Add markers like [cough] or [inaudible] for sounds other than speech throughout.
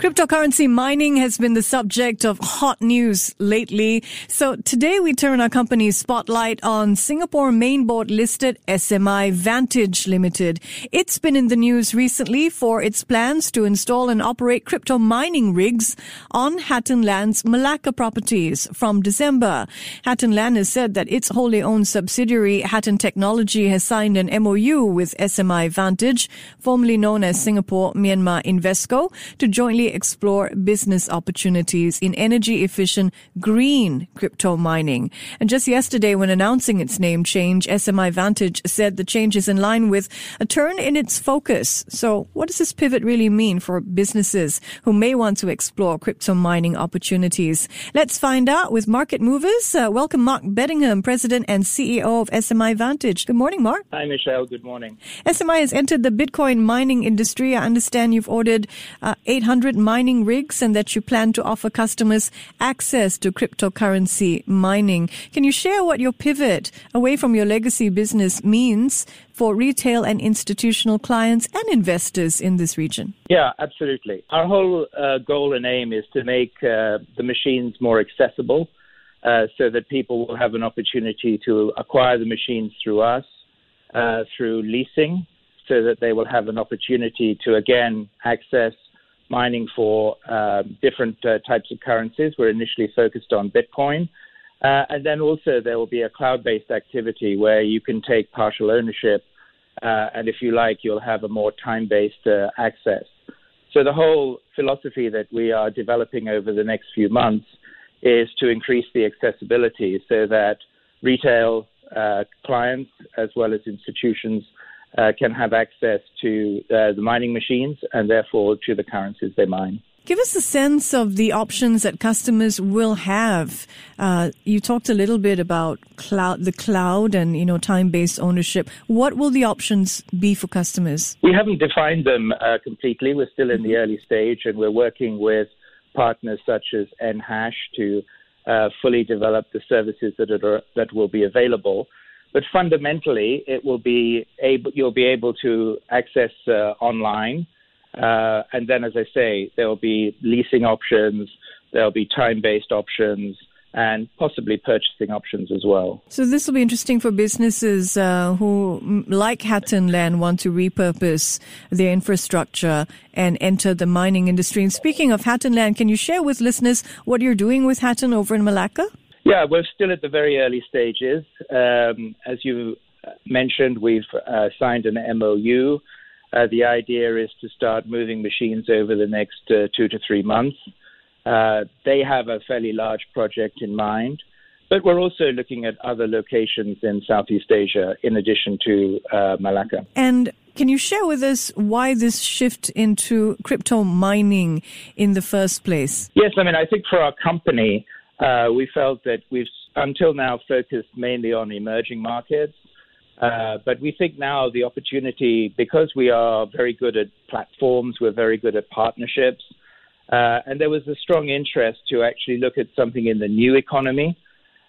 Cryptocurrency mining has been the subject of hot news lately. So today we turn our company's spotlight on Singapore mainboard listed SMI Vantage Limited. It's been in the news recently for its plans to install and operate crypto mining rigs on Hatten Land's Malacca properties from December. Hatten Land has said that its wholly owned subsidiary Hatten Technology has signed an MOU with SMI Vantage, formerly known as Singapore Myanmar Investco, to jointly explore business opportunities in energy efficient green crypto mining. And just yesterday, when announcing its name change, SMI Vantage said the change is in line with a turn in its focus. So what does this pivot really mean for businesses who may want to explore crypto mining opportunities? Let's find out with Market Movers. Uh, welcome, Mark Bedingham, President and CEO of SMI Vantage. Good morning, Mark. Hi, Michelle. Good morning. SMI has entered the Bitcoin mining industry. I understand you've ordered uh, 800 mining rigs and that you plan to offer customers access to cryptocurrency mining. Can you share what your pivot away from your legacy business means for retail and institutional clients and investors in this region? Yeah, absolutely. Our whole uh, goal and aim is to make uh, the machines more accessible uh, so that people will have an opportunity to acquire the machines through us, uh, through leasing, so that they will have an opportunity to again access mining for uh, different uh, types of currencies. We're initially focused on Bitcoin. Uh, and then also there will be a cloud-based activity where you can take partial ownership, uh, and if you like, you'll have a more time-based uh, access. So the whole philosophy that we are developing over the next few months is to increase the accessibility so that retail uh, clients as well as institutions uh, can have access to uh, the mining machines and therefore to the currencies they mine. Give us a sense of the options that customers will have. Uh, you talked a little bit about cloud, the cloud, and you know time-based ownership. What will the options be for customers? We haven't defined them uh, completely. We're still in the early stage, and we're working with partners such as NHash to uh, fully develop the services that are that will be available. But fundamentally, it will be able, you'll be able to access uh, online. Uh, and then, as I say, there will be leasing options, there will be time based options, and possibly purchasing options as well. So, this will be interesting for businesses uh, who, like Hatten Land, want to repurpose their infrastructure and enter the mining industry. And speaking of Hatten Land, can you share with listeners what you're doing with Hatten over in Malacca? Yeah, we're still at the very early stages. Um, as you mentioned, we've uh, signed an MOU. Uh, the idea is to start moving machines over the next uh, two to three months. Uh, they have a fairly large project in mind, but we're also looking at other locations in Southeast Asia in addition to uh, Malacca. And can you share with us why this shift into crypto mining in the first place? Yes, I mean, I think for our company, uh, we felt that we've until now focused mainly on emerging markets. Uh, but we think now the opportunity, because we are very good at platforms, we're very good at partnerships, uh, and there was a strong interest to actually look at something in the new economy.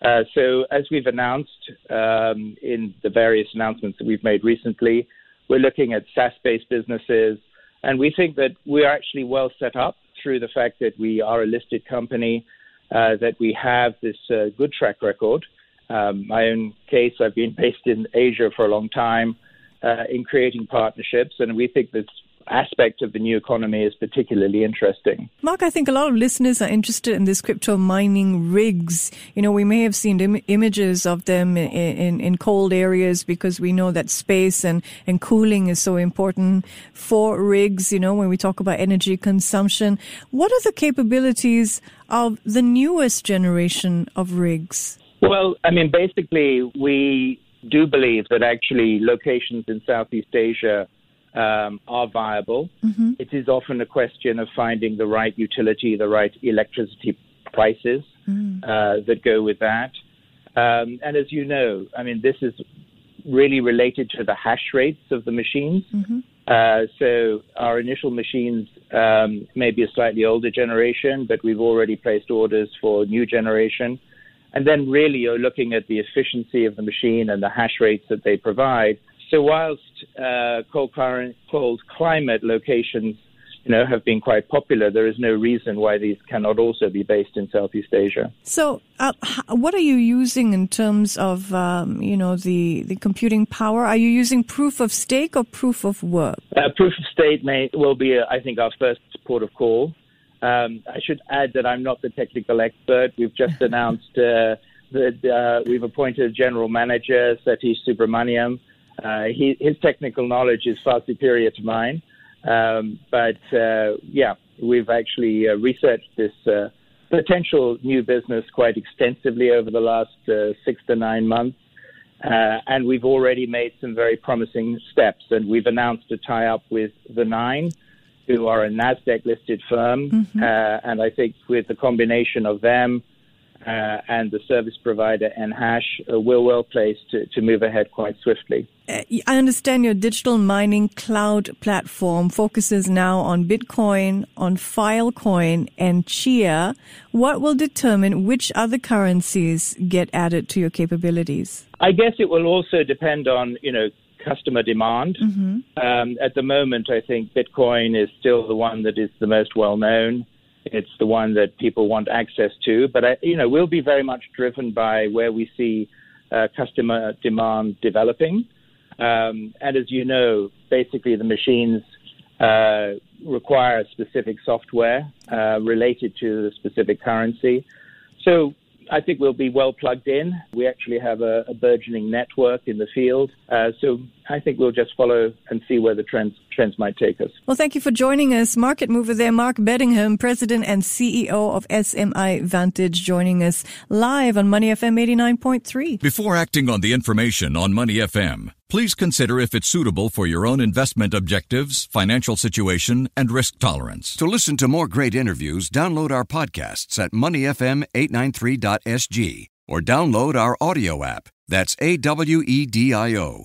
Uh, so, as we've announced um, in the various announcements that we've made recently, we're looking at SaaS based businesses, and we think that we're actually well set up through the fact that we are a listed company uh, that we have this uh, good track record. Um, my own case, I've been [laughs] based in Asia for a long time uh, in creating partnerships, and we think this aspect of the new economy is particularly interesting. Mark, I think a lot of listeners are interested in this crypto mining rigs. You know, we may have seen Im- images of them in, in, in, cold areas because we know that space and, and cooling is so important for rigs, you know, when we talk about energy consumption. What are the capabilities of the newest generation of rigs? Well, I mean, basically, we do believe that actually locations in Southeast Asia um, are viable. Mm-hmm. It is often a question of finding the right utility, the right electricity prices mm. uh, that go with that. Um, and as you know, I mean, this is really related to the hash rates of the machines. Mm-hmm. Uh, so our initial machines um, may be a slightly older generation, but we've already placed orders for new generation. And then really you're looking at the efficiency of the machine and the hash rates that they provide. So whilst uh, cold, cold climate locations you know, have been quite popular. There is no reason why these cannot also be based in Southeast Asia. So, uh, what are you using in terms of, um, you know, the, the computing power? Are you using proof of stake or proof of work? Uh, proof of stake may will be, uh, I think, our first port of call. Um, I should add that I'm not the technical expert. We've just [laughs] announced uh, that uh, we've appointed a general manager, Satish Subramaniam. Uh, he, his technical knowledge is far superior to mine. Um, but uh, yeah, we've actually uh, researched this uh, potential new business quite extensively over the last uh, six to nine months. Uh, and we've already made some very promising steps. And we've announced a tie up with The9, who are a NASDAQ listed firm. Mm-hmm. Uh, and I think with the combination of them, uh, and the service provider NHash, uh, we're well placed to, to move ahead quite swiftly. Uh, I understand your digital mining cloud platform focuses now on Bitcoin, on Filecoin, and Chia. What will determine which other currencies get added to your capabilities? I guess it will also depend on, you know, customer demand. Mm-hmm. Um, at the moment, I think Bitcoin is still the one that is the most well known. It's the one that people want access to. But, I, you know, we'll be very much driven by where we see uh, customer demand developing. Um, and as you know, basically the machines uh, require specific software uh, related to the specific currency. So I think we'll be well plugged in. We actually have a, a burgeoning network in the field. Uh, so I think we'll just follow and see where the trends trends might take us. Well, thank you for joining us. Market mover there, Mark Bedingham, President and CEO of SMI Vantage, joining us live on Money FM 89.3. Before acting on the information on Money FM, please consider if it's suitable for your own investment objectives, financial situation, and risk tolerance. To listen to more great interviews, download our podcasts at moneyfm893.sg or download our audio app. That's A W E D I O.